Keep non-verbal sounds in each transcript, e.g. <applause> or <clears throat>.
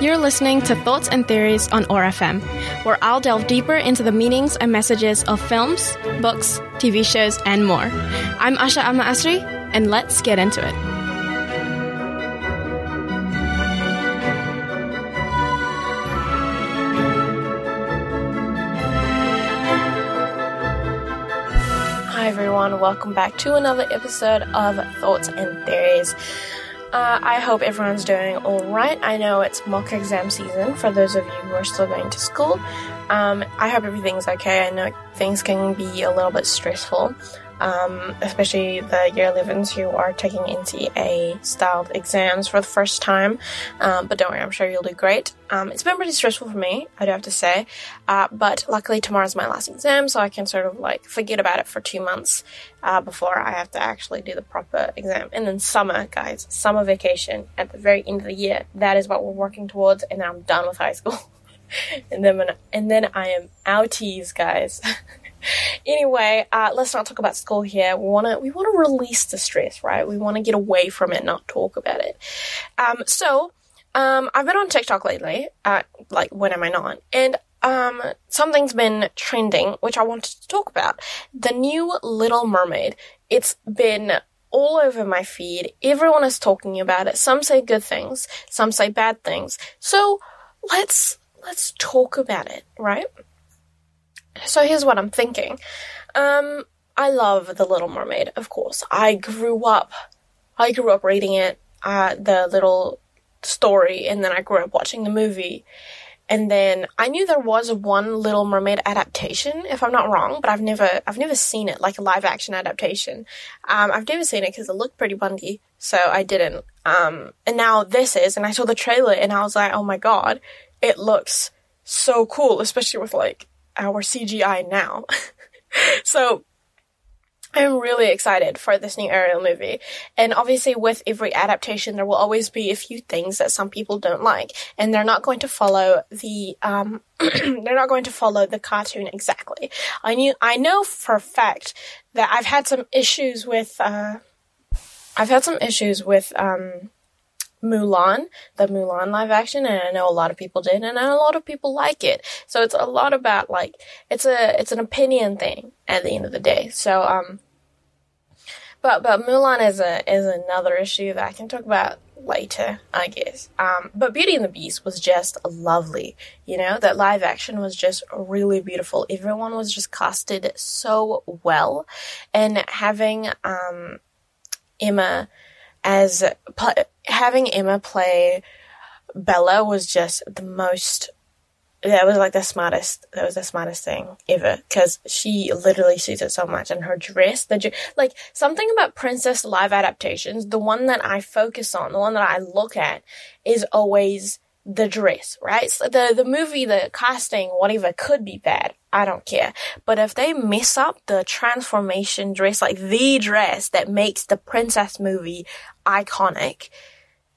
You're listening to Thoughts and Theories on OAR FM, where I'll delve deeper into the meanings and messages of films, books, TV shows, and more. I'm Asha Amma Asri, and let's get into it. Hi, everyone. Welcome back to another episode of Thoughts and Theories. Uh, I hope everyone's doing all right. I know it's mock exam season for those of you who are still going to school. Um, I hope everything's okay. I know things can be a little bit stressful um, especially the year 11s who are taking NCEA styled exams for the first time. Um, but don't worry, I'm sure you'll do great. Um, it's been pretty stressful for me, I do have to say. Uh, but luckily, tomorrow's my last exam, so I can sort of like forget about it for two months uh, before I have to actually do the proper exam. And then summer, guys, summer vacation at the very end of the year. That is what we're working towards, and I'm done with high school. <laughs> and then, and then I am outies, guys. <laughs> <laughs> anyway, uh, let's not talk about school here. We want to we want to release the stress, right? We want to get away from it, not talk about it. Um, so um, I've been on TikTok lately. Uh, like when am I not? And um, something's been trending, which I wanted to talk about. The new Little Mermaid. It's been all over my feed. Everyone is talking about it. Some say good things, some say bad things. So let's let's talk about it, right? So here's what I'm thinking. Um, I love The Little Mermaid, of course. I grew up, I grew up reading it, uh, the little story, and then I grew up watching the movie. And then I knew there was one Little Mermaid adaptation, if I'm not wrong, but I've never, I've never seen it like a live action adaptation. Um, I've never seen it because it looked pretty bundy, so I didn't. Um, and now this is, and I saw the trailer and I was like, oh my god, it looks so cool, especially with like our CGI now. <laughs> so I'm really excited for this new Ariel movie. And obviously with every adaptation there will always be a few things that some people don't like and they're not going to follow the um <clears throat> they're not going to follow the cartoon exactly. I knew I know for a fact that I've had some issues with uh I've had some issues with um Mulan, the Mulan live action, and I know a lot of people did, and a lot of people like it. So it's a lot about like it's a it's an opinion thing at the end of the day. So um, but but Mulan is a is another issue that I can talk about later, I guess. Um, but Beauty and the Beast was just lovely. You know, that live action was just really beautiful. Everyone was just casted so well, and having um Emma as having Emma play Bella was just the most. That was like the smartest. That was the smartest thing ever because she literally sees it so much, and her dress, the like something about princess live adaptations. The one that I focus on, the one that I look at, is always the dress, right? So the the movie, the casting, whatever could be bad. I don't care. But if they mess up the transformation dress, like the dress that makes the princess movie iconic,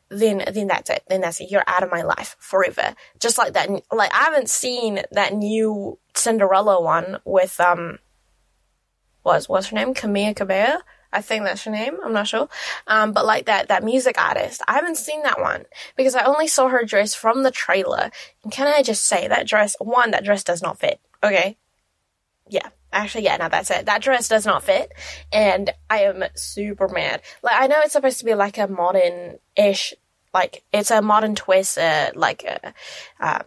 then then that's it. Then that's it. You're out of my life forever. Just like that. Like I haven't seen that new Cinderella one with um, was what's her name? Camila Cabello. I think that's her name. I'm not sure. Um, but like that that music artist, I haven't seen that one because I only saw her dress from the trailer. And can I just say that dress? One, that dress does not fit. Okay. Yeah. Actually, yeah, now that's it. That dress does not fit, and I am super mad. Like, I know it's supposed to be like a modern-ish, like it's a modern twist, uh, like a, um,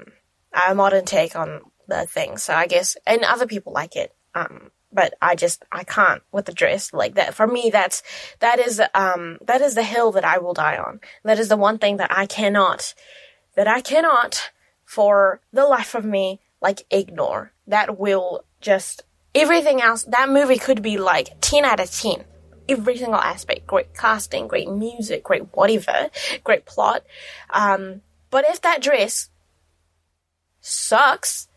a modern take on the thing. So I guess, and other people like it. Um, but I just I can't with the dress like that. For me, that's that is um that is the hill that I will die on. That is the one thing that I cannot that I cannot for the life of me like ignore. That will just everything else. That movie could be like ten out of ten. Every single aspect, great casting, great music, great whatever, great plot. Um, But if that dress sucks,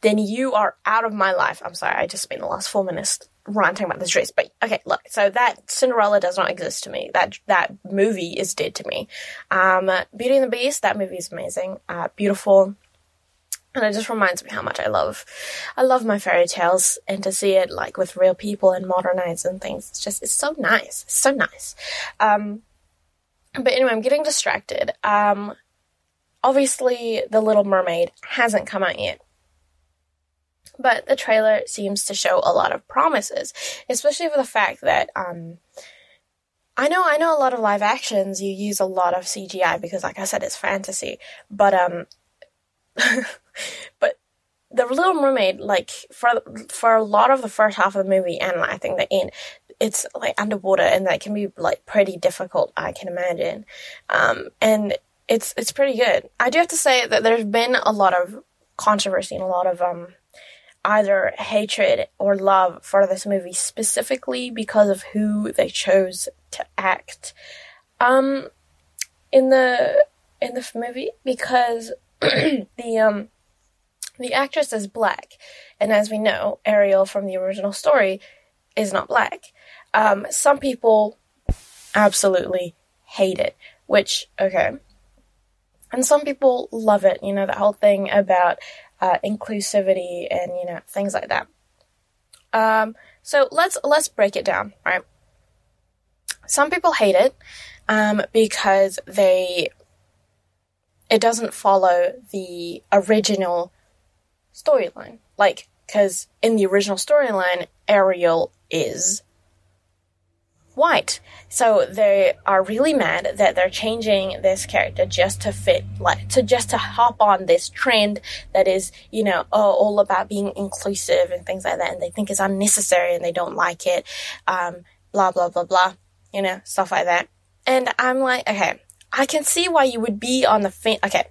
then you are out of my life. I'm sorry, I just spent the last four minutes ranting about this dress. But okay, look, so that Cinderella does not exist to me. That that movie is dead to me. Um, Beauty and the Beast, that movie is amazing, uh, beautiful, and it just reminds me how much I love, I love my fairy tales, and to see it like with real people and modernized and things. It's just it's so nice, it's so nice. Um, but anyway, I'm getting distracted. Um, obviously, The Little Mermaid hasn't come out yet but the trailer seems to show a lot of promises, especially for the fact that um, I know I know a lot of live actions you use a lot of CGI because, like I said, it's fantasy. But um, <laughs> but the Little Mermaid, like for for a lot of the first half of the movie and I think the end, it's like underwater and that can be like pretty difficult. I can imagine, um, and it's it's pretty good. I do have to say that there's been a lot of controversy and a lot of um either hatred or love for this movie specifically because of who they chose to act um in the in the movie because <clears throat> the um the actress is black and as we know Ariel from the original story is not black um some people absolutely hate it which okay and some people love it you know the whole thing about uh, inclusivity and you know things like that. Um, so let's let's break it down, right? Some people hate it um, because they it doesn't follow the original storyline. Like, because in the original storyline, Ariel is white. So they are really mad that they're changing this character just to fit, like, to just to hop on this trend that is, you know, all about being inclusive and things like that. And they think it's unnecessary and they don't like it. Um, blah, blah, blah, blah, you know, stuff like that. And I'm like, okay, I can see why you would be on the fence. Okay.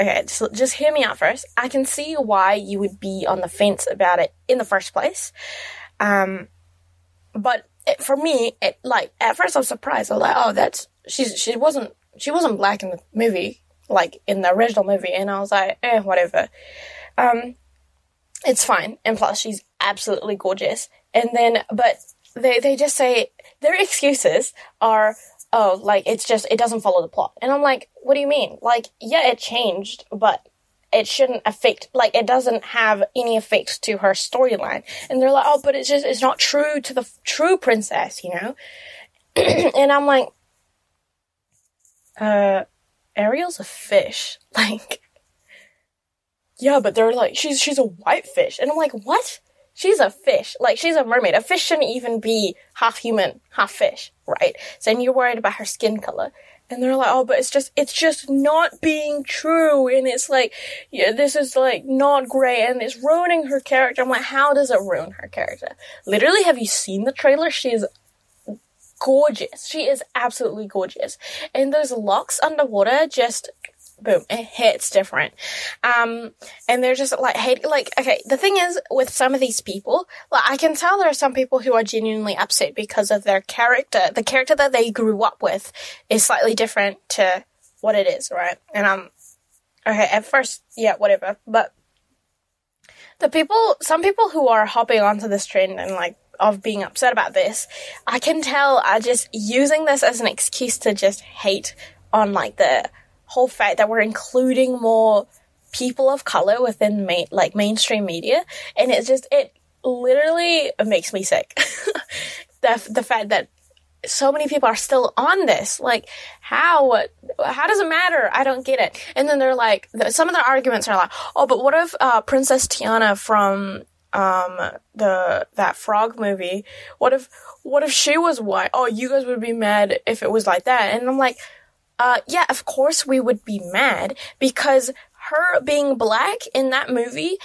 Okay, so just hear me out first. I can see why you would be on the fence about it in the first place. Um, but it, for me, it like at first I was surprised. I was like, oh, that's she's she wasn't she wasn't black in the movie, like in the original movie, and I was like, eh, whatever. Um, it's fine, and plus she's absolutely gorgeous. And then, but they they just say their excuses are oh like it's just it doesn't follow the plot. And i'm like what do you mean? Like yeah it changed but it shouldn't affect like it doesn't have any effect to her storyline. And they're like oh but it's just it's not true to the f- true princess you know? <clears throat> And i'm like uh ariel's a fish. <laughs> Like yeah but they're like she's she's a white fish and i'm like what she's a fish like she's a mermaid a fish shouldn't even be half human half fish right so and you're worried about her skin color and they're like, oh, but it's just, it's just not being true. And it's like, yeah, this is like not great and it's ruining her character. I'm like, how does it ruin her character? Literally, have you seen the trailer? She is gorgeous. She is absolutely gorgeous. And those locks underwater just boom, it hits different. Um, and they're just like, hate, like, okay, the thing is with some of these people, like, I can tell there are some people who are genuinely upset because of their character. The character that they grew up with is slightly different to what it is, right? And I'm, okay, at first, yeah, whatever, but the people, some people who are hopping onto this trend and like, of being upset about this, I can tell are just using this as an excuse to just hate on like the whole fact that we're including more people of color within like mainstream media, and it's just it literally makes me sick. <laughs> the the fact that so many people are still on this, like how how does it matter? I don't get it. And then they're like, some of the arguments are like, oh, but what if uh, Princess Tiana from um the that frog movie what if what if she was white oh you guys would be mad if it was like that and i'm like uh, yeah, of course we would be mad because her being black in that movie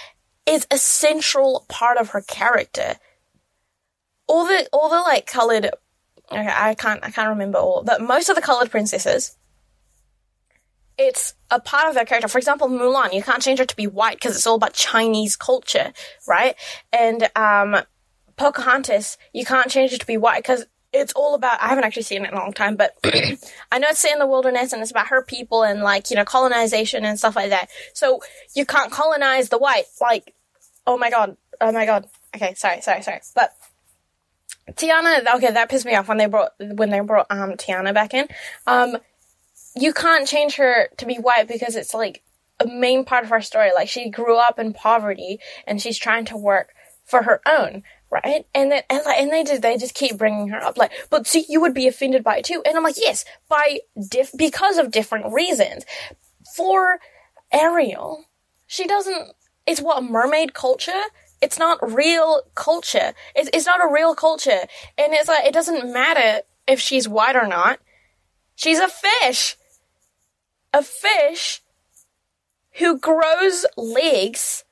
is a central part of her character. All the, all the like colored, okay, I can't, I can't remember all, but most of the colored princesses, it's a part of their character. For example, Mulan, you can't change her to be white because it's all about Chinese culture, right? And, um, Pocahontas, you can't change her to be white because it's all about. I haven't actually seen it in a long time, but <clears throat> I know it's set in the wilderness and it's about her people and like you know colonization and stuff like that. So you can't colonize the white. Like, oh my god, oh my god. Okay, sorry, sorry, sorry, but. Tiana, okay, that pissed me off when they brought when they brought um Tiana back in. Um, you can't change her to be white because it's like a main part of her story. Like she grew up in poverty and she's trying to work for her own, right? And then and, like, and they just they just keep bringing her up, like, but see, you would be offended by it too. And I'm like, yes, by diff because of different reasons. For Ariel, she doesn't. It's what mermaid culture. It's not real culture. It's it's not a real culture, and it's like it doesn't matter if she's white or not. She's a fish. A fish who grows legs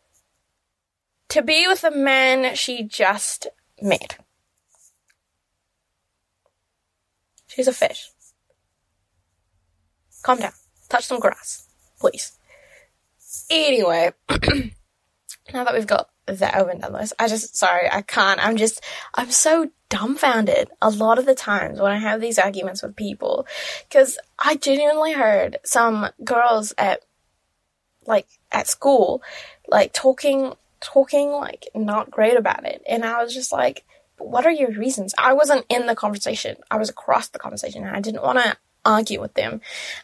to be with the man she just met. She's a fish. Calm down. Touch some grass, please. Anyway, <clears throat> now that we've got that over and done with, I just, sorry, I can't. I'm just, I'm so dumbfounded a lot of the times when I have these arguments with people. Because I genuinely heard some girls at, like, at school, like, talking talking like not great about it. And I was just like, what are your reasons? I wasn't in the conversation. I was across the conversation and I didn't want to argue with them.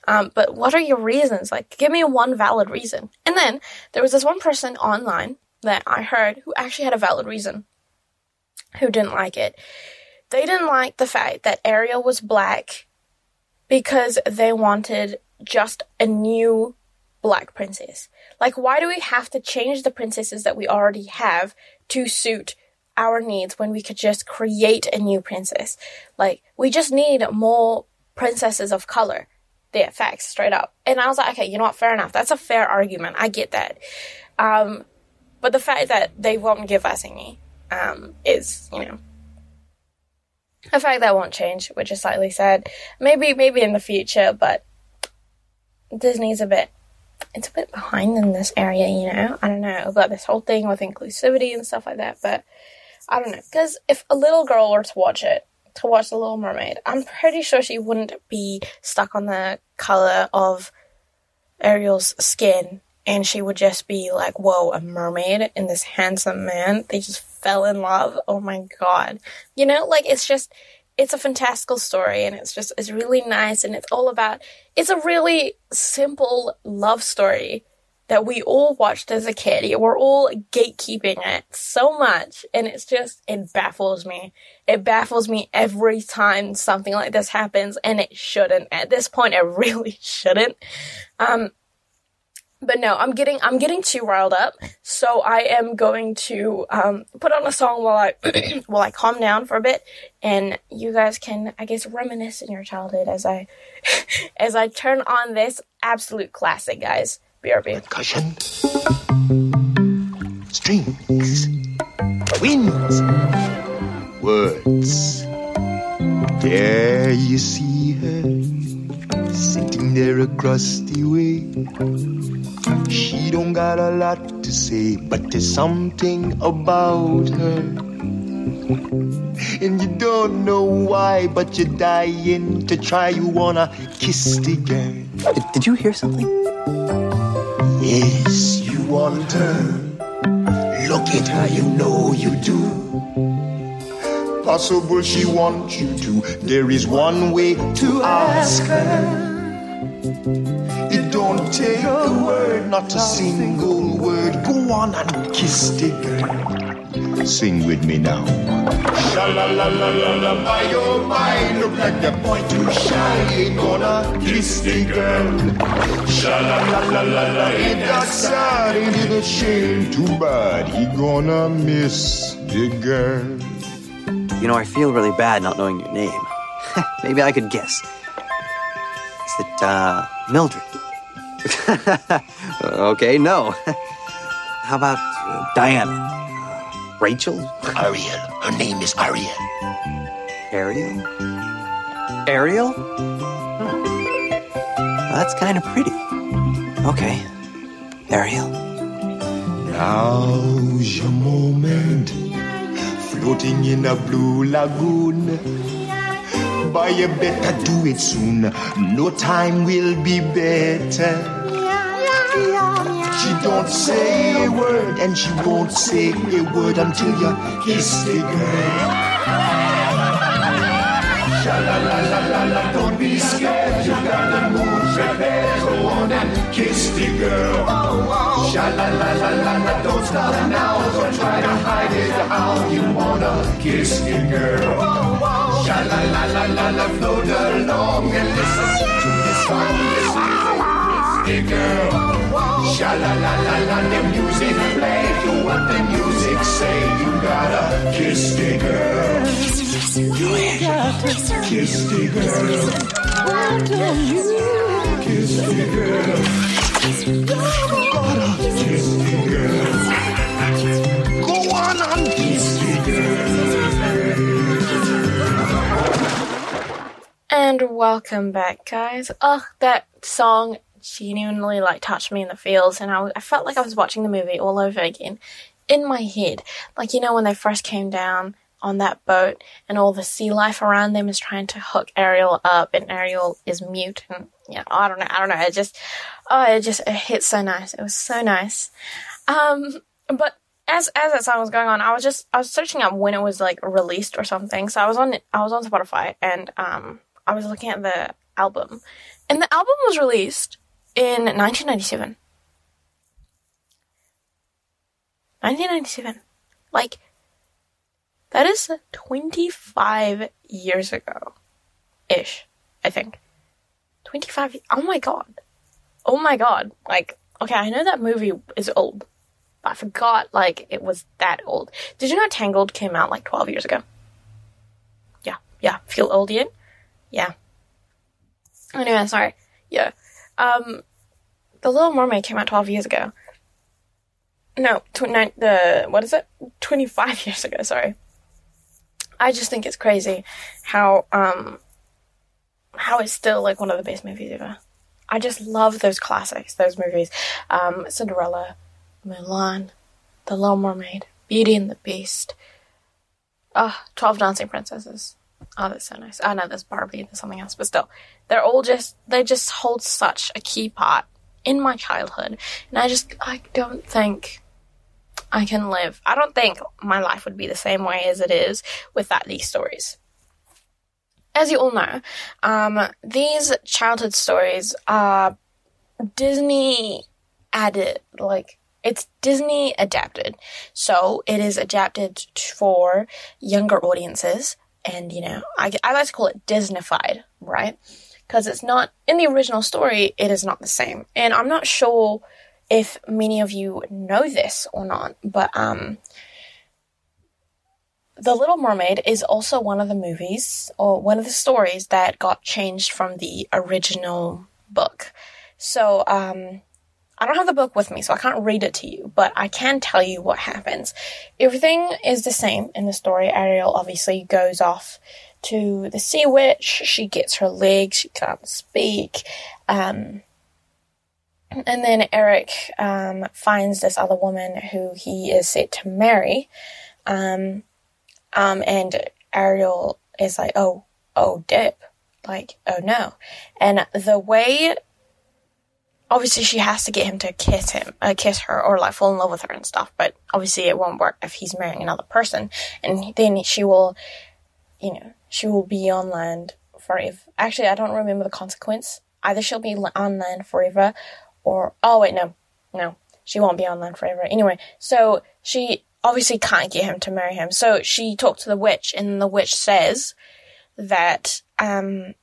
Um, but what are your reasons? Like, give me one valid reason. And then there was this one person online that I heard who actually had a valid reason who didn't like it. They didn't like the fact that Ariel was black because they wanted just a new black princess. Like, why do we have to change the princesses that we already have to suit our needs when we could just create a new princess? Like, we just need more princesses of color. The facts, straight up. And I was like, okay, you know what? Fair enough. That's a fair argument. I get that. Um, but the fact that they won't give us any um, is, you know, a fact that won't change, which is slightly sad. Maybe, maybe in the future, but Disney's a bit it's a bit behind in this area, you know. I don't know about this whole thing with inclusivity and stuff like that, but I don't know. Because if a little girl were to watch it, to watch The Little Mermaid, I'm pretty sure she wouldn't be stuck on the color of Ariel's skin and she would just be like, whoa, a mermaid and this handsome man. They just fell in love. Oh my god. You know, like it's just, it's a fantastical story and it's just it's really nice and it's all about it's a really simple love story that we all watched as a kid. We're all gatekeeping it so much and it's just it baffles me. It baffles me every time something like this happens and it shouldn't. At this point it <laughs> really shouldn't. Um but no, I'm getting I'm getting too riled up. So I am going to um, put on a song while I <clears throat> while I calm down for a bit, and you guys can I guess reminisce in your childhood as I <laughs> as I turn on this absolute classic, guys. BRB. Cushion, strings, winds, words. There you see her sitting there across the way she don't got a lot to say, but there's something about her. And you don't know why, but you're dying to try. You wanna kiss the girl. Did, did you hear something? Yes, you want her. Look at her, you know you do. Possible she wants you to. There is one way to ask her. Don't take a word, not a single word. Go on and kiss the girl. Sing with me now. Sha la la la la la, my oh my, look like the boy too shy. Ain't gonna kiss the girl. Sha la la la la la, ain't that sad? Ain't it a shame? Too bad he gonna miss the girl. You know, I feel really bad not knowing your name. Maybe I could guess. Is it, uh, Mildred? <laughs> okay, no. <laughs> How about uh, Diana? Rachel? Ariel. Her name is Ariel. Ariel? Ariel? Oh. That's kind of pretty. Okay. Ariel. Now's your moment. Floating in a blue lagoon. Boy, you better do it soon. No time will be better. She don't say a word, and she won't say a word until you kiss the girl. Sha la la la la la, don't be scared. You gotta move, on and kiss the girl. Sha la la la la la, don't stop now. Don't try to hide it. How you wanna kiss the girl? Sha la la la la la, float along and listen to the song. Listen to the girl. Sha la la la la, the music play. Do what the music say. You gotta kiss the girl. Kiss the girl. Kiss the girl. And welcome back, guys. Ugh, that song genuinely like touched me in the feels, and I felt like I was watching the movie all over again in my head. Like you know when they first came down on that boat, and all the sea life around them is trying to hook Ariel up, and Ariel is mute, and yeah, I don't know, I don't know. It just, oh, it just it hit so nice. It was so nice. Um, but as as that song was going on, I was just I was searching up when it was like released or something. So I was on I was on Spotify and um I was looking at the album, and the album was released in 1997. 1997, like that is 25 years ago, ish. I think 25. Oh my god. Oh my god. Like okay, I know that movie is old. But I forgot, like, it was that old. Did you know Tangled came out like 12 years ago? Yeah, yeah. Feel old yet? Yeah. Anyway, sorry. Yeah. Um, The Little Mermaid came out 12 years ago. No, tw- nine, the, what is it? 25 <laughs> years ago, sorry. I just think it's crazy how, um, how it's still like one of the best movies ever. I just love those classics, those movies. Um, Cinderella, Mulan, The Little Mermaid, Beauty and the Beast. Ah, Twelve Dancing Princesses. Oh, that's so nice. I know there's Barbie, there's something else, but still, they're all just they just hold such a key part in my childhood, and I just I don't think I can live. I don't think my life would be the same way as it is without these stories. As you all know, um, these childhood stories are Disney added, like it's Disney adapted. So it is adapted for younger audiences. And, you know, I, I like to call it Disneyfied, right? Because it's not, in the original story, it is not the same. And I'm not sure if many of you know this or not, but, um, The Little Mermaid is also one of the movies or one of the stories that got changed from the original book. So, um, I don't have the book with me, so I can't read it to you, but I can tell you what happens. Everything is the same in the story. Ariel obviously goes off to the sea witch. She gets her legs. She can't speak. Um, and then Eric um, finds this other woman who he is set to marry. Um, um, and Ariel is like, oh, oh, dip. Like, oh no. And the way obviously she has to get him to kiss him, uh, kiss her, or like fall in love with her and stuff. But obviously it won't work if he's marrying another person, and then she will, you know, she will be on land forever. Actually, I don't remember the consequence. Either she'll be on land forever, or oh wait, no, no, she won't be on land forever. Anyway, so she obviously can't get him to marry him. So she talks to the witch, and the witch says that um,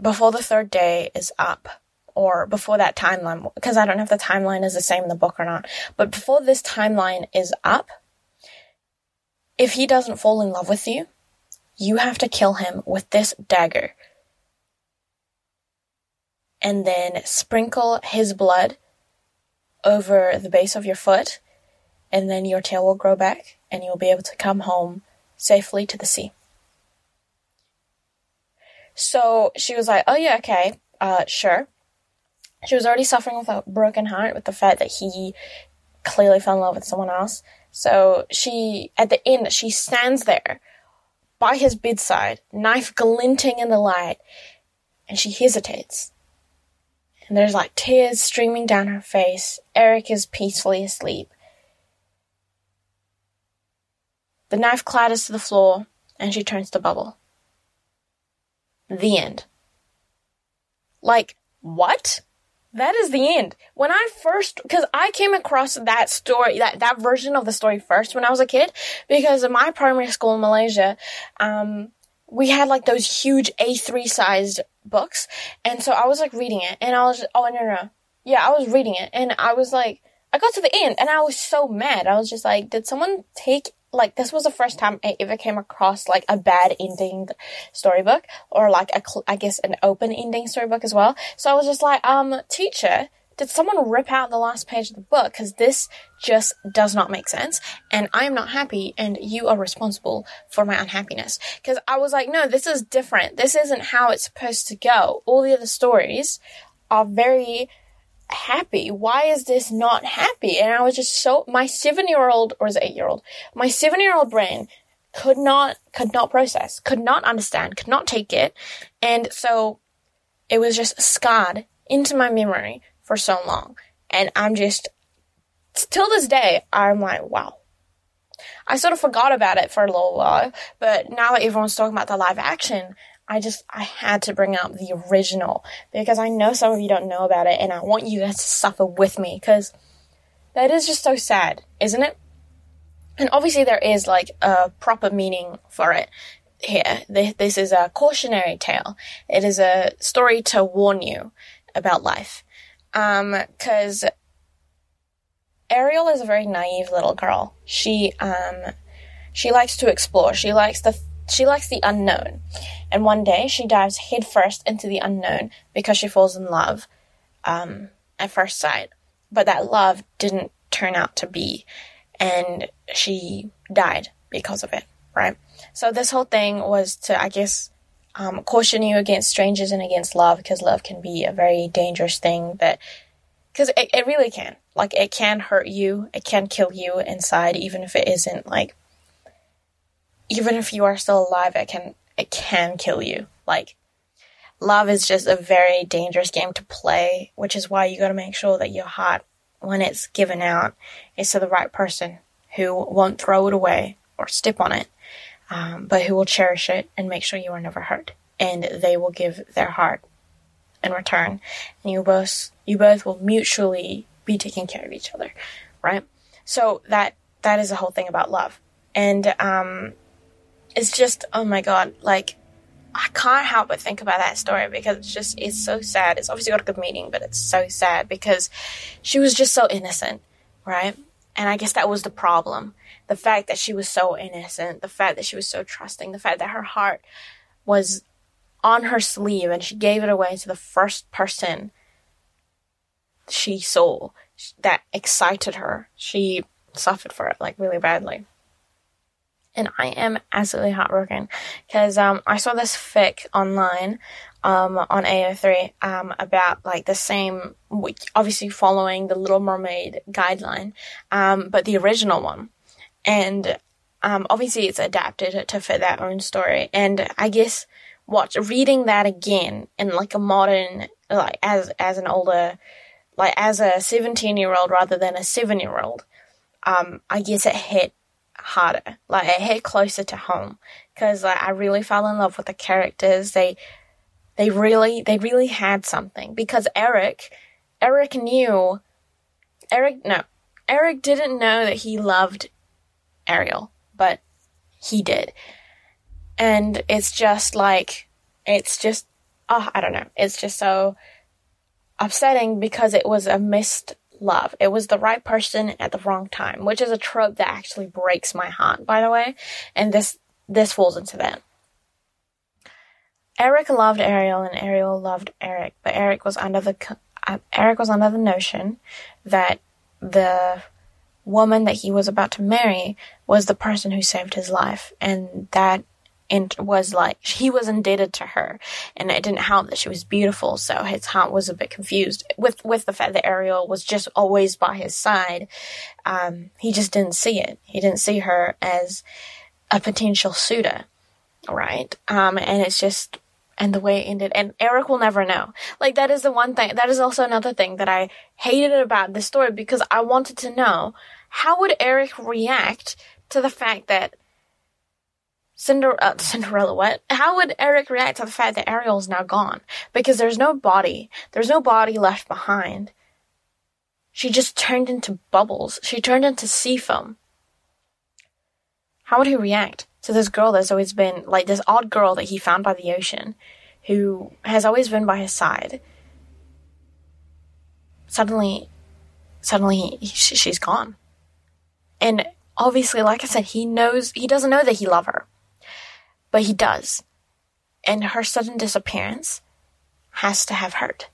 before the third day is up, or before that timeline, because I don't know if the timeline is the same in the book or not, but before this timeline is up, if he doesn't fall in love with you, you have to kill him with this dagger. And then sprinkle his blood over the base of your foot, and then your tail will grow back, and you'll be able to come home safely to the sea. So she was like, Oh, yeah, okay, uh, sure she was already suffering with a broken heart with the fact that he clearly fell in love with someone else. So she, at the end, she stands there by his bedside, knife glinting in the light, and she hesitates. And there's like tears streaming down her face. Eric is peacefully asleep. The knife clatters to the floor, and she turns to Bubble. The end. Like, what? That is the end. When I first, because I came across that story, that, that version of the story first when I was a kid, because in my primary school in Malaysia, um, we had like those huge A3 sized books. And so I was like reading it and I was, oh, no, no. Yeah, I was reading it and I was like, I got to the end and I was so mad. I was just like, did someone take like this was the first time I ever came across like a bad ending storybook or like a I guess an open ending storybook as well. So I was just like, um, teacher, did someone rip out the last page of the book? Because this just does not make sense, and I am not happy, and you are responsible for my unhappiness. Because I was like, no, this is different. This isn't how it's supposed to go. All the other stories are very happy. Why is this not happy? And I was just so, my seven year old, or is it eight year old? My seven year old brain could not, could not process, could not understand, could not take it. And so it was just scarred into my memory for so long. And I'm just, till this day, I'm like, wow. I sort of forgot about it for a little while, but now that everyone's talking about the live action, I just, I had to bring up the original because I know some of you don't know about it and I want you guys to suffer with me because that is just so sad, isn't it? And obviously there is like a proper meaning for it here. This is a cautionary tale. It is a story to warn you about life. Um, cause Ariel is a very naive little girl. She, um, she likes to explore. She likes the she likes the unknown, and one day she dives headfirst into the unknown because she falls in love um, at first sight. But that love didn't turn out to be, and she died because of it, right? So this whole thing was to, I guess, um, caution you against strangers and against love because love can be a very dangerous thing that because it, it really can like it can hurt you it can kill you inside even if it isn't like even if you are still alive, it can it can kill you. Like love is just a very dangerous game to play, which is why you got to make sure that your heart, when it's given out, is to the right person who won't throw it away or step on it, um, but who will cherish it and make sure you are never hurt, and they will give their heart in return, and you both you both will mutually be taking care of each other, right? So that that is the whole thing about love, and um, it's just oh my god, like I can't help but think about that story because it's just it's so sad. It's obviously got a good meaning, but it's so sad because she was just so innocent, right? And I guess that was the problem. The fact that she was so innocent, the fact that she was so trusting, the fact that her heart was on her sleeve and she gave it away to the first person she saw that excited her. She suffered for it like really badly and I am absolutely heartbroken because um, I saw this fic online um, on AO3 um, about like the same, obviously following the Little Mermaid guideline, um, but the original one, and um, obviously it's adapted to fit their own story. And I guess watch reading that again in like a modern, like as as an older, like as a seventeen year old rather than a seven year old. Um, I guess it hit harder. Like it hit closer to home because like I really fell in love with the characters. They they really they really had something because Eric Eric knew Eric no Eric didn't know that he loved Ariel, but he did. And it's just like it's just oh, I don't know. It's just so upsetting because it was a missed love. It was the right person at the wrong time, which is a trope that actually breaks my heart, by the way. And this, this falls into that. Eric loved Ariel and Ariel loved Eric, but Eric was under the, uh, Eric was under the notion that the woman that he was about to marry was the person who saved his life. And that and was like he was indebted to her and it didn't help that she was beautiful so his heart was a bit confused with with the fact that ariel was just always by his side um, he just didn't see it he didn't see her as a potential suitor right? Um, and it's just, and the way it ended, and Eric will never know. Like, that is the one thing, that is also another thing that I hated about this story because I wanted to know how would Eric react to the fact that Cinder- uh, <laughs> Cinderella, what? How would Eric react to the fact that Ariel's now gone? Because there's no body. There's no body left behind. She just turned into bubbles. She turned into sea foam. How would he react to this girl that's always been, like, this odd girl that he found by the ocean, who has always been by his side? Suddenly, suddenly, he, she's gone. And obviously, like I said, he knows, he doesn't know that he loves her but he does. And her sudden disappearance has to have hurt.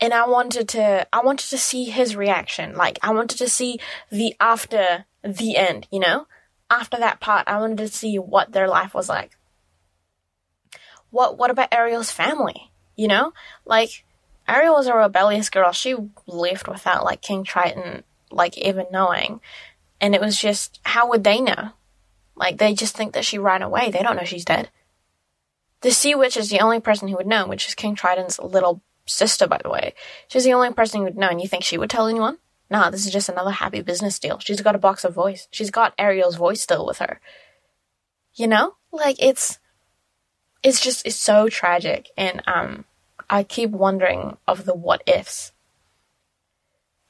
And I wanted to I wanted to see his reaction. Like I wanted to see the after the end, you know? After that part, I wanted to see what their life was like. What what about Ariel's family? You know? Like Ariel was a rebellious girl. She left without like King Triton like even knowing. And it was just how would they know? Like, they just think that she ran away. They don't know she's dead. The Sea Witch is the only person who would know, which is King Triton's little sister, by the way. She's the only person who would know, and you think she would tell anyone? Nah, this is just another happy business deal. She's got a box of voice. She's got Ariel's voice still with her. You know? Like, it's, it's just, it's so tragic, and, um, I keep wondering of the what ifs.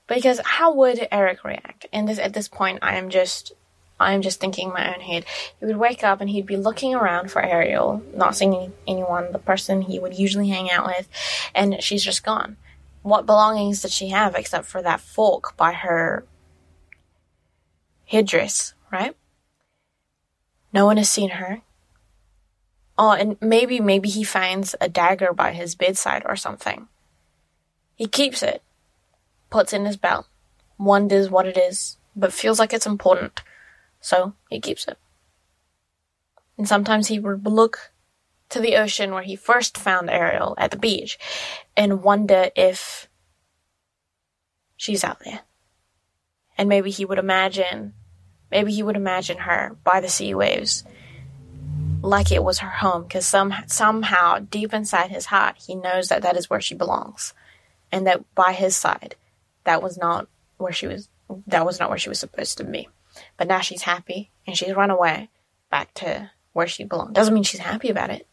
Because how would Eric react? And this, at this point, I am just I'm just thinking in my own head. He would wake up and he'd be looking around for Ariel, not seeing anyone, the person he would usually hang out with, and she's just gone. What belongings did she have except for that fork by her headdress, right? No one has seen her. Oh, and maybe, maybe he finds a dagger by his bedside or something. He keeps it, puts in his belt, wonders what it is, but feels like it's important. So he keeps it. And sometimes he would look to the ocean where he first found Ariel at the beach and wonder if she's out there. And maybe he would imagine, maybe he would imagine her by the sea waves like it was her home because some, somehow deep inside his heart he knows that that is where she belongs and that by his side that was not where she was that was not where she was supposed to be but now she's happy and she's run away back to where she belongs. Doesn't mean she's happy about it.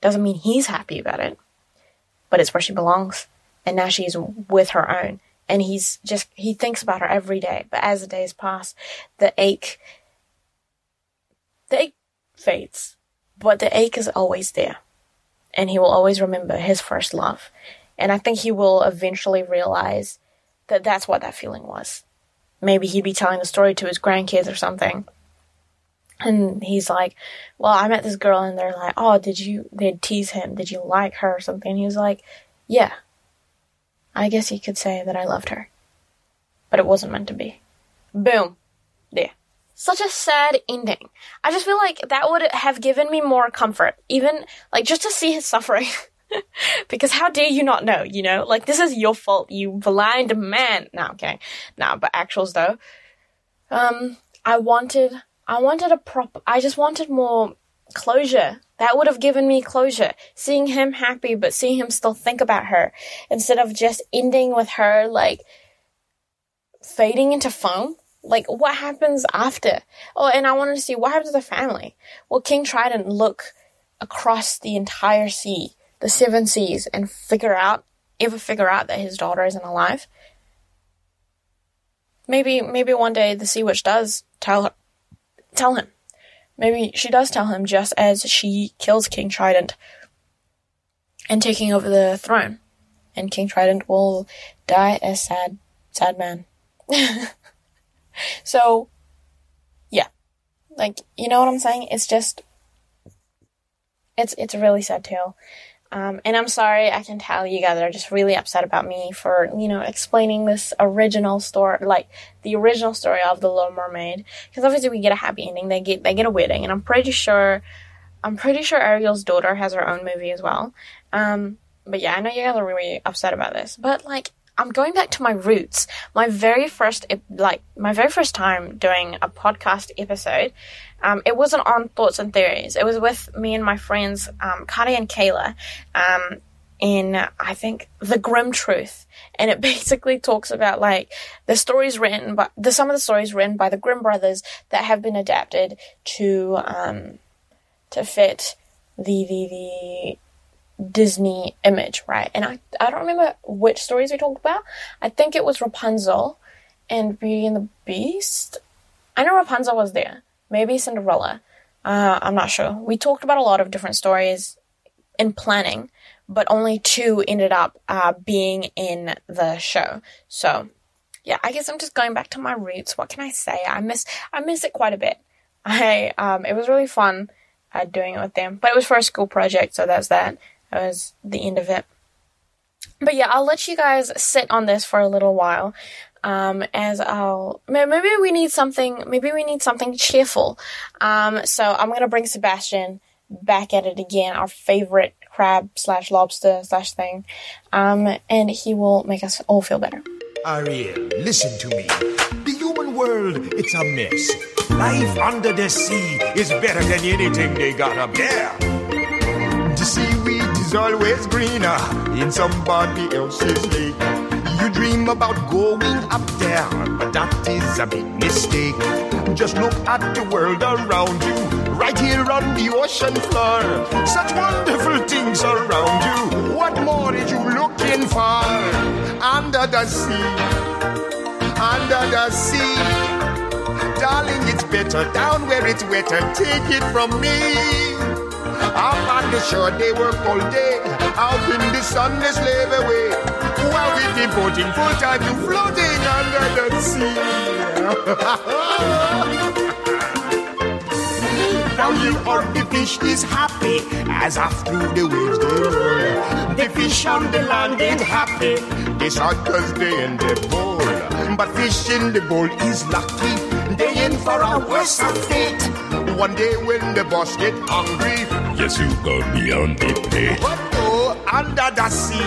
Doesn't mean he's happy about it. But it's where she belongs. And now she's with her own. And he's just, he thinks about her every day. But as the days pass, the ache, the ache fades. But the ache is always there. And he will always remember his first love. And I think he will eventually realize that that's what that feeling was maybe he'd be telling the story to his grandkids or something. And he's like, well, I met this girl and they're like, oh, did you, they'd tease him. Did you like her or something? And he was like, yeah. I guess you could say that I loved her. But it wasn't meant to be. Boom. Yeah. Such a sad ending. I just feel like that would have given me more comfort. Even, like, just to see his suffering. <laughs> <laughs> because how dare you not know, you know? Like, this is your fault, you blind man. No, okay. No, but actuals though. Um, I wanted, I wanted a prop, I just wanted more closure. That would have given me closure. Seeing him happy, but seeing him still think about her instead of just ending with her, like, fading into foam. Like, what happens after? Oh, and I wanted to see what happens to the family. Will King Triton look across the entire sea the seven seas and figure out, ever figure out that his daughter isn't alive. Maybe, maybe one day the sea witch does tell her, tell him. Maybe she does tell him just as she kills King Triton and taking over the throne. And King Triton will die a sad, sad man. <laughs> so, yeah. Like, you know what I'm saying? It's just, it's, it's a really sad tale. Um, and I'm sorry, I can tell you guys are just really upset about me for, you know, explaining this original story, like the original story of The Little Mermaid. Because obviously we get a happy ending. They get, they get a wedding. And I'm pretty sure, I'm pretty sure Ariel's daughter has her own movie as well. Um, but yeah, I know you guys are really upset about this. But like, I'm going back to my roots. My very first, like, my very first time doing a podcast episode, um, it wasn't on Thoughts and Theories. It was with me and my friends, um, and Kayla, um, in, I think, The Grim Truth. And it <laughs> basically talks about, like, the stories written by, the, some of the stories written by the Grimm brothers that have been adapted to, um, to fit the, the, the, Disney image, right? And I, I don't remember which stories we talked about. I think it was Rapunzel and Beauty and the Beast. I know Rapunzel was there. Maybe Cinderella. Uh, I'm not sure. We talked about a lot of different stories in planning, but only two ended up uh, being in the show. So, yeah, I guess I'm just going back to my roots. What can I say? I miss I miss it quite a bit. I um, it was really fun uh, doing it with them, but it was for a school project, so that's that. That was the end of it. But yeah, I'll let you guys sit on this for a little while. Um, as I'll maybe we need something maybe we need something cheerful. Um, so I'm gonna bring Sebastian back at it again, our favorite crab slash lobster slash thing. Um, and he will make us all feel better. Ariel, listen to me. The human world, it's a mess. Life under the sea is better than anything they got up there. The seaweed is always greener in somebody else's lake. You dream about going up there, but that is a big mistake. Just look at the world around you, right here on the ocean floor. Such wonderful things around you. What more are you looking for? Under the sea, under the sea. Darling, it's better down where it's wetter. Take it from me. Up on the shore, they work all day. Out in the sun, they slave away. While we devoting full time to floating under the sea. <laughs> now you or the fish is happy as after the waves they roll. The fish on the land ain't happy. They cause they in the bowl. But fish in the bowl is lucky. They in for a worse fate. One day when the boss get hungry, yes you go beyond the pay. But oh, oh, under the sea,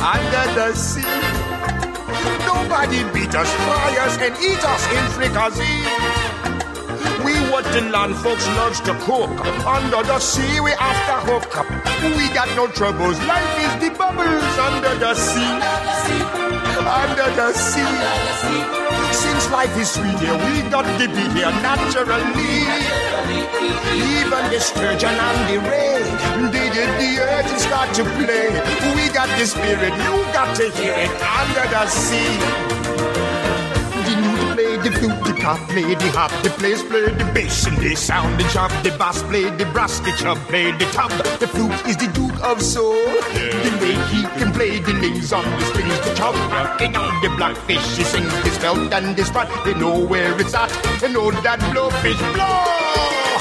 under the sea, nobody beat us, try us, and eat us in fricassee. We what the land folks loves to cook. Under the sea, we after hook up. We got no troubles. Life is the bubbles under the sea. Under the sea. Since life is sweet here, we got to be here naturally. Even the sturgeon and the ray, did the earth start to play. We got the spirit, you got to hear it under the sea the cop play the hop, the players play the bass and they sound the chop, the bass play the brass, the chub play the tub. The flute is the duke of soul. The way he can play the lings on the strings, the chub rocking on the blackfish. He sings his belt and his spot. They know where it's at. They know that blowfish blow.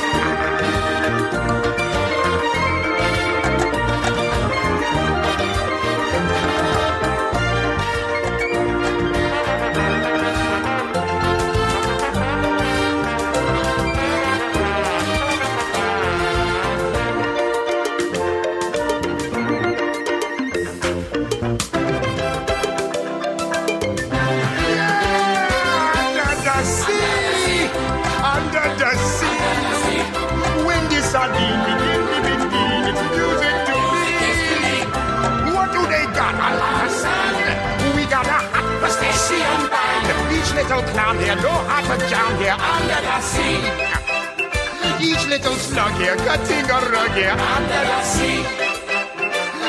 Little clown here, no heart but down here under the sea. Each little slug here, cutting a rug here under the sea.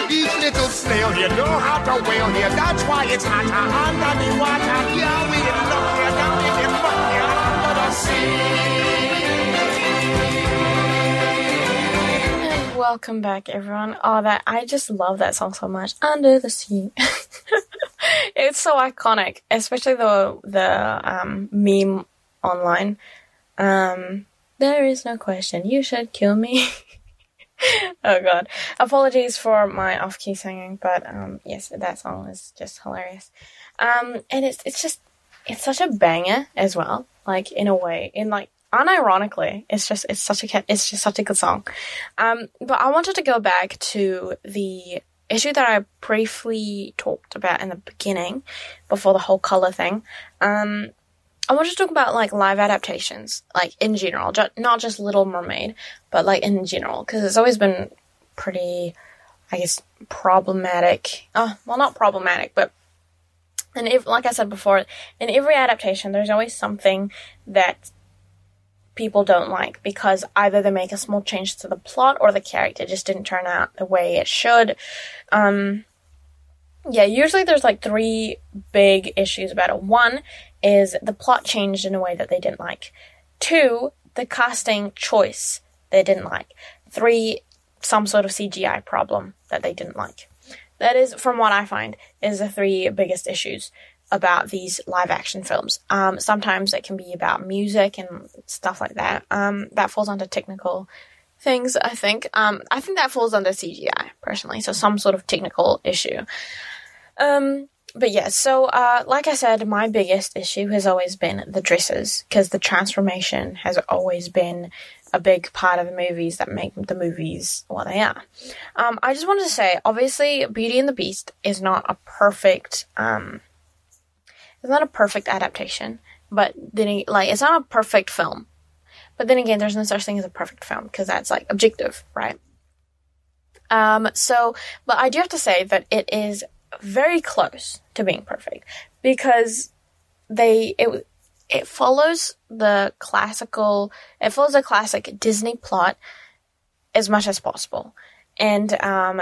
Each little snail here, know how to whale here. That's why it's hotter under the water. Yeah, we in luck here, down in the muck here under the sea. Welcome back, everyone. Oh, that I just love that song so much. Under the sea. <laughs> it's so iconic, especially the the um, meme online. Um, there is no question. You should kill me. <laughs> oh god. Apologies for my off key singing, but um, yes, that song is just hilarious. Um, and it's it's just it's such a banger as well. Like in a way, in like unironically, it's just it's such a it's just such a good song. Um, but I wanted to go back to the issue that I briefly talked about in the beginning, before the whole color thing. Um, I want to talk about like live adaptations, like in general, ju- not just Little Mermaid, but like in general, because it's always been pretty, I guess, problematic. Oh, well, not problematic, but and if, like I said before, in every adaptation, there's always something that people don't like because either they make a small change to the plot or the character just didn't turn out the way it should. Um, yeah, usually there's like three big issues about it. One is the plot changed in a way that they didn't like. Two, the casting choice they didn't like. Three, some sort of CGI problem that they didn't like. That is, from what I find, is the three biggest issues about these live action films. Um, sometimes it can be about music and stuff like that. Um, that falls under technical things, I think. Um, I think that falls under CGI, personally, so some sort of technical issue. Um, but yeah, so uh, like I said, my biggest issue has always been the dresses, because the transformation has always been a big part of the movies that make the movies what they are. Um, I just wanted to say, obviously, Beauty and the Beast is not a perfect um, it's not a perfect adaptation, but then like it's not a perfect film. But then again, there's no such thing as a perfect film because that's like objective, right? Um, so, but I do have to say that it is very close to being perfect because they it it follows the classical it follows a classic Disney plot as much as possible, and um,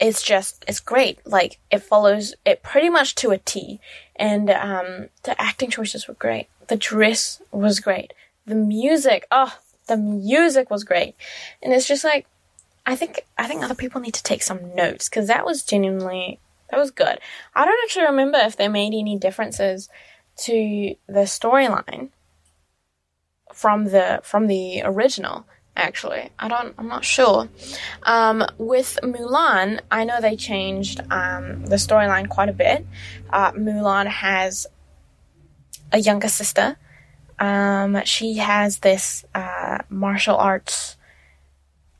it's just it's great. Like it follows it pretty much to a T, and um, the acting choices were great. The dress was great. The music, oh, the music was great, and it's just like I think I think other people need to take some notes because that was genuinely that was good. I don't actually remember if they made any differences to the storyline from the from the original actually. I don't, I'm not sure. Um, with Mulan, I know they changed um, the storyline quite a bit. Uh, Mulan has a younger sister. Um, she has this uh, martial arts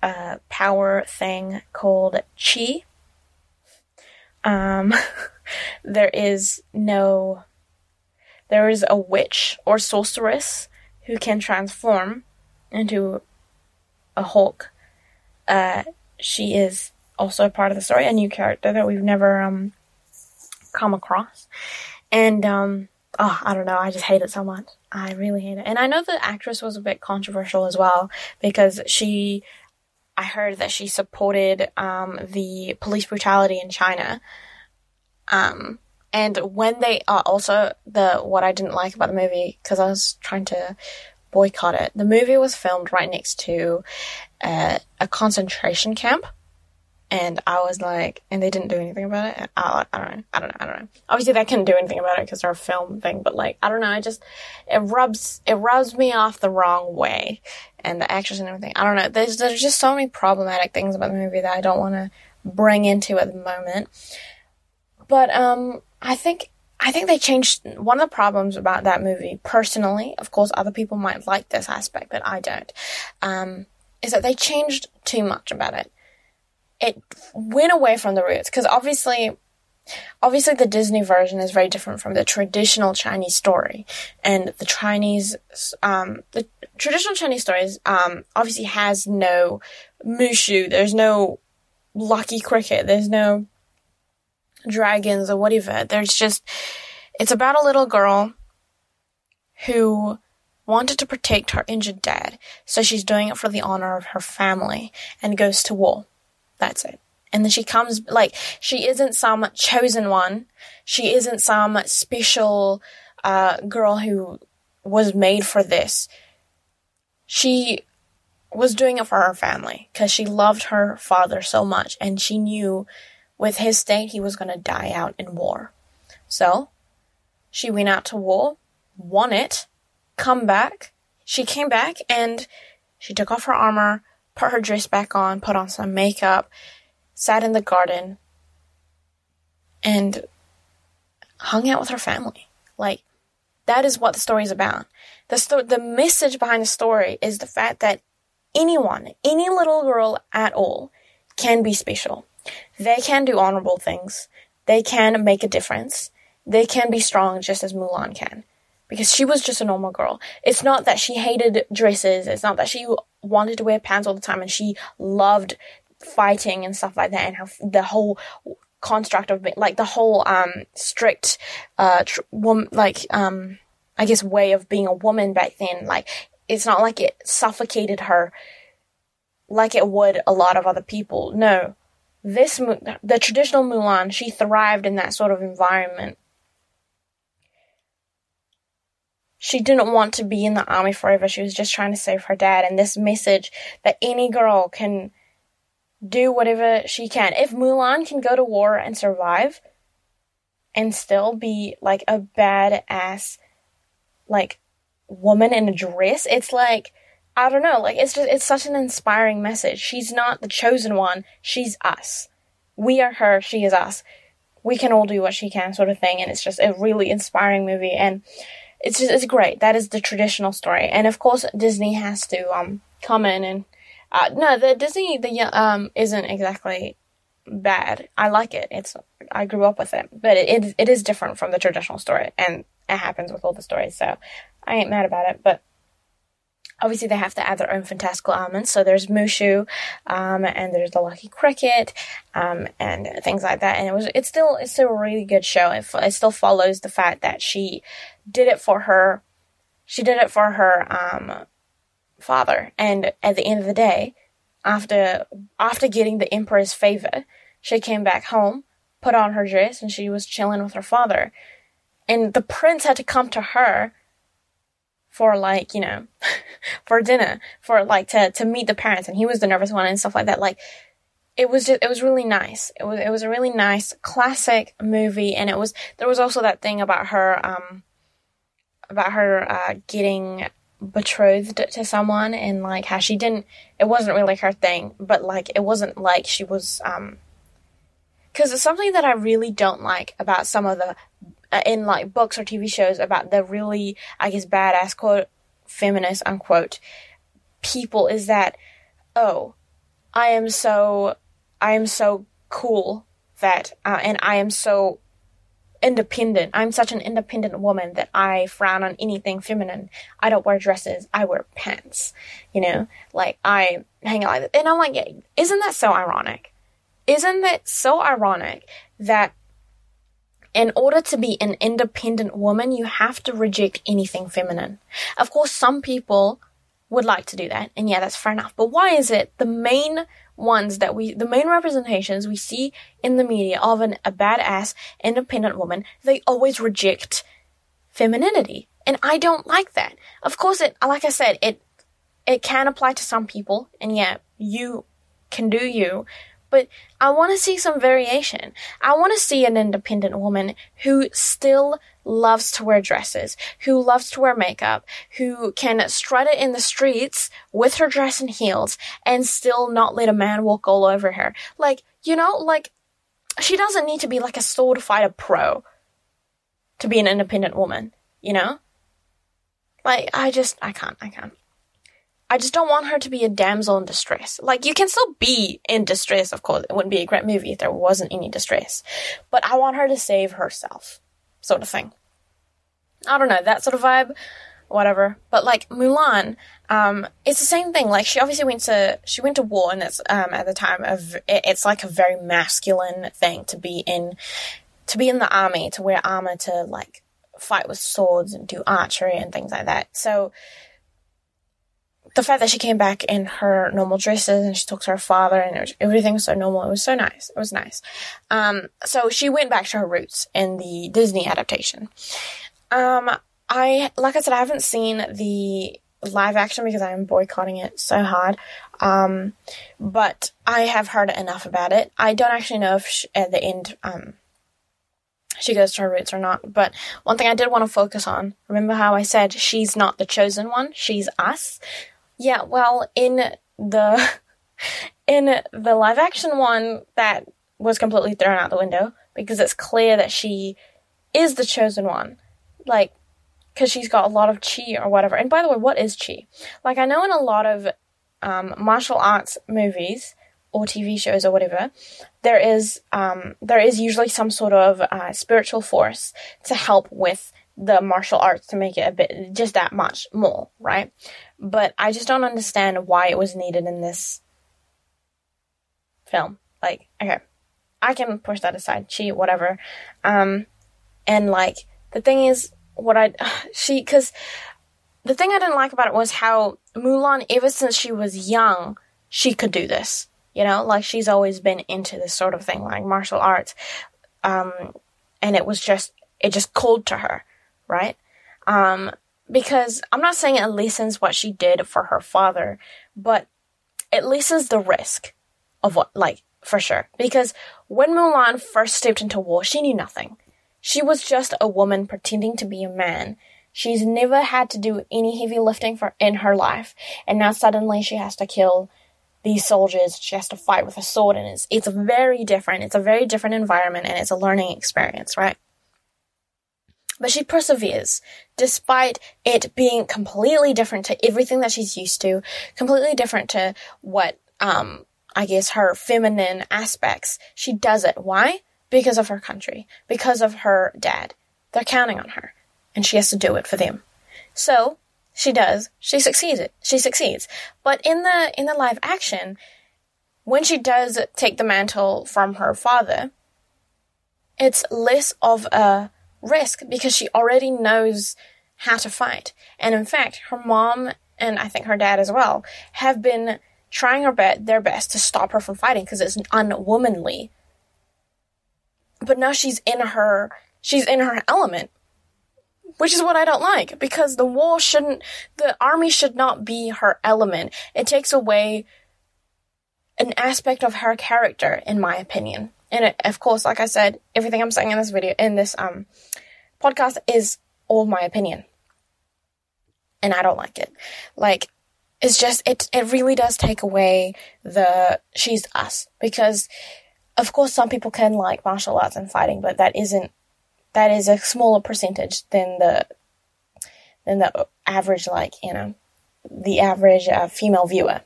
uh, power thing called Chi. Um, <laughs> there is no. There is a witch or sorceress who can transform into a Hulk. Uh, she is also a part of the story, a new character that we've never um, come across. And um, oh, I don't know, I just hate it so much. I really hate it. And I know the actress was a bit controversial as well because she, I heard that she supported um, the police brutality in China. Um, and when they uh, also the what I didn't like about the movie because I was trying to boycott it. The movie was filmed right next to uh, a concentration camp. And I was like, and they didn't do anything about it. I, I don't know. I don't know. I don't know. Obviously, they couldn't do anything about it because they're a film thing. But like, I don't know. I just it rubs it rubs me off the wrong way, and the actors and everything. I don't know. There's there's just so many problematic things about the movie that I don't want to bring into at the moment. But um, I think I think they changed one of the problems about that movie personally. Of course, other people might like this aspect, but I don't. Um, is that they changed too much about it. It went away from the roots because obviously, obviously the Disney version is very different from the traditional Chinese story, and the Chinese, um, the traditional Chinese stories, um, obviously has no Mushu. There's no lucky cricket. There's no dragons or whatever. There's just, it's about a little girl who wanted to protect her injured dad, so she's doing it for the honor of her family and goes to war. That's it. And then she comes, like, she isn't some chosen one. She isn't some special uh, girl who was made for this. She was doing it for her family because she loved her father so much and she knew with his state, he was going to die out in war. So, she went out to war, won it, come back. She came back and she took off her armor, put her dress back on, put on some makeup, sat in the garden, and hung out with her family. Like, that is what the story is about. The, sto- the message behind the story is the fact that anyone, any little girl at all, can be special they can do honorable things. They can make a difference. They can be strong just as Mulan can. Because she was just a normal girl. It's not that she hated dresses. It's not that she wanted to wear pants all the time and she loved fighting and stuff like that and how the whole construct of being, like the whole um strict uh tr- wom- like um I guess way of being a woman back then like it's not like it suffocated her like it would a lot of other people no this the traditional Mulan she thrived in that sort of environment. She didn't want to be in the army forever. She was just trying to save her dad. And this message that any girl can do whatever she can. If Mulan can go to war and survive and still be like a badass like woman in a dress, it's like I don't know, like it's just it's such an inspiring message. She's not the chosen one, she's us. We are her, she is us. We can all do what she can sort of thing and it's just a really inspiring movie and it's just it's great. That is the traditional story. And of course Disney has to um come in and uh, no, the Disney the um isn't exactly bad. I like it. It's I grew up with it, but it, it it is different from the traditional story, and it happens with all the stories. So I ain't mad about it. But obviously they have to add their own fantastical elements. So there's Mushu, um, and there's the Lucky Cricket, um, and things like that. And it was it's still it's a really good show. It, it still follows the fact that she did it for her. She did it for her um, father. And at the end of the day, after after getting the emperor's favor, she came back home, put on her dress, and she was chilling with her father. And the prince had to come to her for like, you know, <laughs> for dinner, for like to to meet the parents, and he was the nervous one and stuff like that. Like it was just it was really nice. It was it was a really nice classic movie, and it was there was also that thing about her um about her uh, getting betrothed to someone and like how she didn't it wasn't really her thing but like it wasn't like she was um because it's something that i really don't like about some of the uh, in like books or tv shows about the really i guess badass quote feminist unquote people is that oh i am so i am so cool that uh, and i am so independent. I'm such an independent woman that I frown on anything feminine. I don't wear dresses. I wear pants. You know, like I hang out like that. And I'm like, yeah, isn't that so ironic? Isn't that so ironic that in order to be an independent woman, you have to reject anything feminine? Of course, some people would like to do that. And yeah, that's fair enough. But why is it the main ones that we, the main representations we see in the media of an, a badass independent woman, they always reject femininity. And I don't like that. Of course, it, like I said, it, it can apply to some people. And yeah, you can do you. But I want to see some variation. I want to see an independent woman who still loves to wear dresses, who loves to wear makeup, who can strut it in the streets with her dress and heels and still not let a man walk all over her. Like, you know, like, she doesn't need to be like a sword fighter pro to be an independent woman, you know? Like, I just, I can't, I can't. I just don't want her to be a damsel in distress. Like, you can still be in distress, of course. It wouldn't be a great movie if there wasn't any distress. But I want her to save herself sort of thing. I don't know, that sort of vibe, whatever. But like Mulan, um, it's the same thing. Like she obviously went to she went to war, and it's um, at the time of it's like a very masculine thing to be in to be in the army, to wear armor, to like fight with swords and do archery and things like that. So the fact that she came back in her normal dresses and she talked to her father and was, everything was so normal. It was so nice. It was nice. Um, so she went back to her roots in the Disney adaptation. Um, I, like I said, I haven't seen the live action because I'm boycotting it so hard. Um, but I have heard enough about it. I don't actually know if she, at the end, um, she goes to her roots or not. But one thing I did want to focus on, remember how I said she's not the chosen one, she's us? Yeah, well, in the <laughs> in the live action one, that was completely thrown out the window because it's clear that she is the chosen one. Like, because she's got a lot of chi or whatever. And by the way, what is chi? Like, I know in a lot of um, martial arts movies or TV shows or whatever, there is um, there is usually some sort of uh, spiritual force to help with the martial arts to make it a bit just that much more, right? But I just don't understand why it was needed in this film. Like, okay, I can push that aside, cheat, whatever. Um, and like the thing is, what I <sighs> she because the thing I didn't like about it was how Mulan, ever since she was young, she could do this. You know, like she's always been into this sort of thing, like martial arts. Um, and it was just, it just called to her, right? Um, because I'm not saying it lessens what she did for her father, but it lessens the risk of what, like, for sure. Because when Mulan first stepped into war, she knew nothing. She was just a woman pretending to be a man. She's never had to do any heavy lifting for in her life, and now suddenly she has to kill these soldiers. She has to fight with a sword, and it's it's very different. It's a very different environment, and it's a learning experience, right? But she perseveres, despite it being completely different to everything that she's used to, completely different to what um I guess her feminine aspects. She does it. Why? Because of her country, because of her dad. They're counting on her, and she has to do it for them. So she does. She succeeds. She succeeds. But in the in the live action, when she does take the mantle from her father, it's less of a risk because she already knows how to fight. And in fact, her mom and I think her dad as well have been trying her be- their best to stop her from fighting because it's unwomanly. But now she's in her she's in her element which is what I don't like because the war shouldn't, the army should not be her element. It takes away an aspect of her character, in my opinion. And it, of course, like I said, everything I'm saying in this video, in this um podcast, is all my opinion, and I don't like it. Like, it's just it. It really does take away the she's us because, of course, some people can like martial arts and fighting, but that isn't that is a smaller percentage than the than the average like you know the average uh, female viewer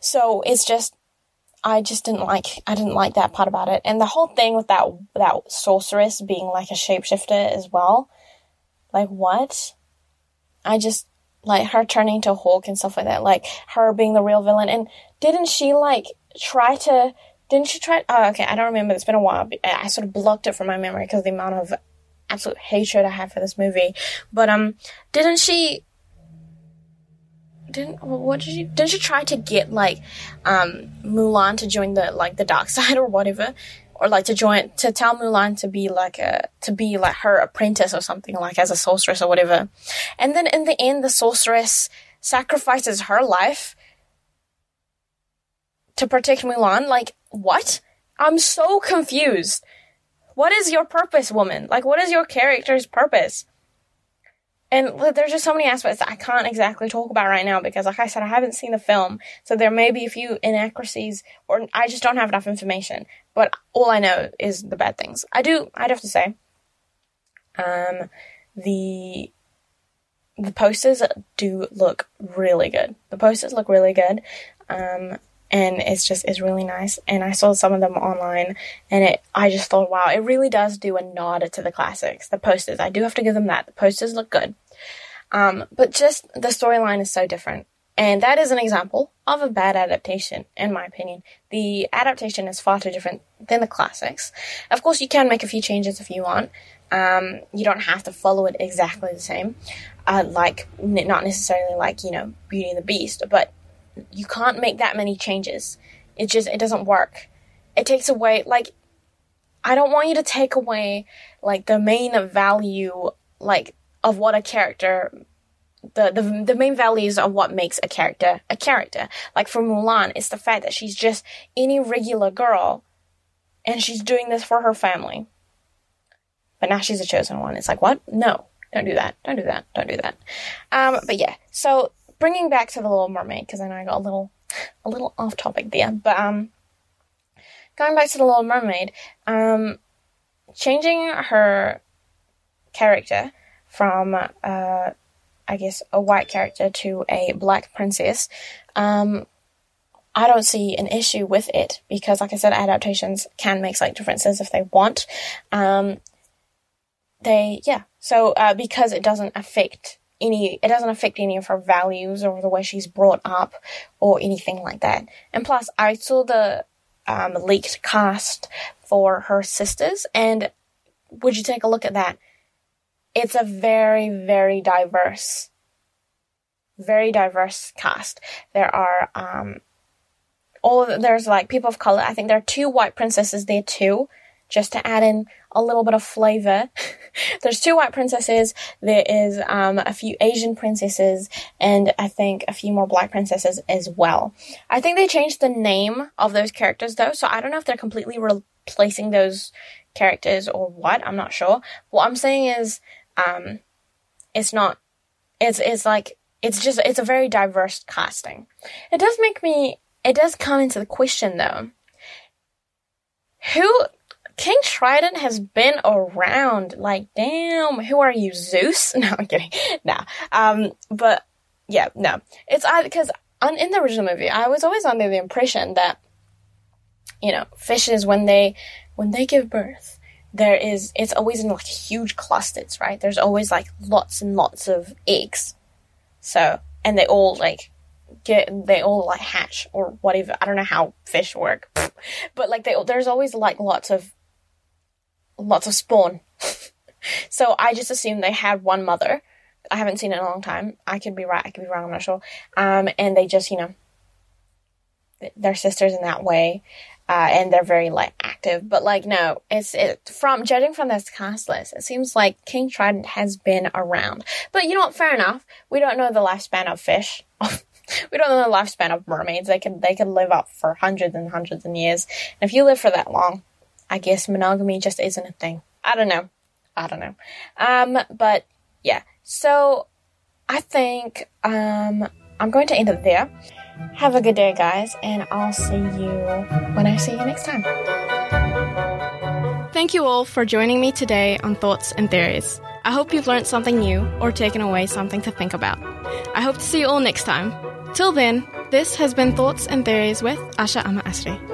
so it's just i just didn't like i didn't like that part about it and the whole thing with that that sorceress being like a shapeshifter as well like what i just like her turning to Hulk and stuff like that like her being the real villain and didn't she like try to didn't she try oh okay i don't remember it's been a while i sort of blocked it from my memory because the amount of absolute hatred I have for this movie. But um, didn't she? Didn't what did she? Didn't she try to get like um Mulan to join the like the dark <laughs> side or whatever? Or like to join to tell Mulan to be like a to be like her apprentice or something like as a sorceress or whatever. And then in the end the sorceress sacrifices her life to protect Mulan. Like, what? I'm so confused. What is your purpose, woman? Like, what is your character's purpose? And there's just so many aspects I can't exactly talk about right now because, like I said, I haven't seen the film, so there may be a few inaccuracies, or I just don't have enough information. But all I know is the bad things. I do. I'd have to say, um, the the posters do look really good. The posters look really good. Um, and it's just it's really nice and i saw some of them online and it i just thought wow it really does do a nod to the classics the posters i do have to give them that the posters look good um, but just the storyline is so different. And that is an example of a bad adaptation in my opinion. The adaptation is far too different than the classics. Of course you can make a few changes if you want. Um, you don't have to follow it exactly the same. Uh, like not necessarily like you know beauty and the beast but you can't make that many changes. It just it doesn't work. It takes away like I don't want you to take away like the main value like of what a character the, the the main values of what makes a character a character. Like for Mulan, it's the fact that she's just any regular girl and she's doing this for her family. But now she's a chosen one. It's like, what? No, don't do that. Don't do that. Don't do that. Um, but yeah, so bringing back to the Little Mermaid because I know I got a little a little off topic there, but um, going back to the Little Mermaid, um, changing her character from uh, I guess a white character to a black princess, um, I don't see an issue with it because, like I said, adaptations can make slight differences if they want. Um, they, yeah. So, uh, because it doesn't affect any, it doesn't affect any of her values or the way she's brought up or anything like that. And plus, I saw the um, leaked cast for her sisters, and would you take a look at that? It's a very, very diverse, very diverse cast. There are um, all of, there's like people of color. I think there are two white princesses there too, just to add in a little bit of flavor. <laughs> there's two white princesses. There is um, a few Asian princesses, and I think a few more black princesses as well. I think they changed the name of those characters though, so I don't know if they're completely replacing those characters or what. I'm not sure. What I'm saying is, um, it's not. It's it's like it's just it's a very diverse casting. It does make me it does come into the question though. Who King Trident has been around. Like, damn, who are you, Zeus? <laughs> No, I'm kidding. <laughs> No. Um, but yeah, no. It's because in the original movie, I was always under the impression that you know, fishes when they when they give birth, there is it's always in like huge clusters, right? There's always like lots and lots of eggs. So, and they all like get they all like hatch or whatever. I don't know how fish work, <laughs> but like they there's always like lots of lots of spawn. <laughs> so I just assumed they had one mother. I haven't seen it in a long time. I could be right. I could be wrong. I'm not sure. Um, and they just you know they're sisters in that way. Uh, and they're very like active, but like no, it's it from judging from this cast list, it seems like King Trident has been around. But you know what? Fair enough. We don't know the lifespan of fish. <laughs> we don't know the lifespan of mermaids. They can they can live up for hundreds and hundreds of years. And if you live for that long, I guess monogamy just isn't a thing. I don't know. I don't know. Um, but yeah. So I think um I'm going to end it there. Have a good day, guys, and I'll see you when I see you next time. Thank you all for joining me today on Thoughts and Theories. I hope you've learned something new or taken away something to think about. I hope to see you all next time. Till then, this has been Thoughts and Theories with Asha Ama Asri.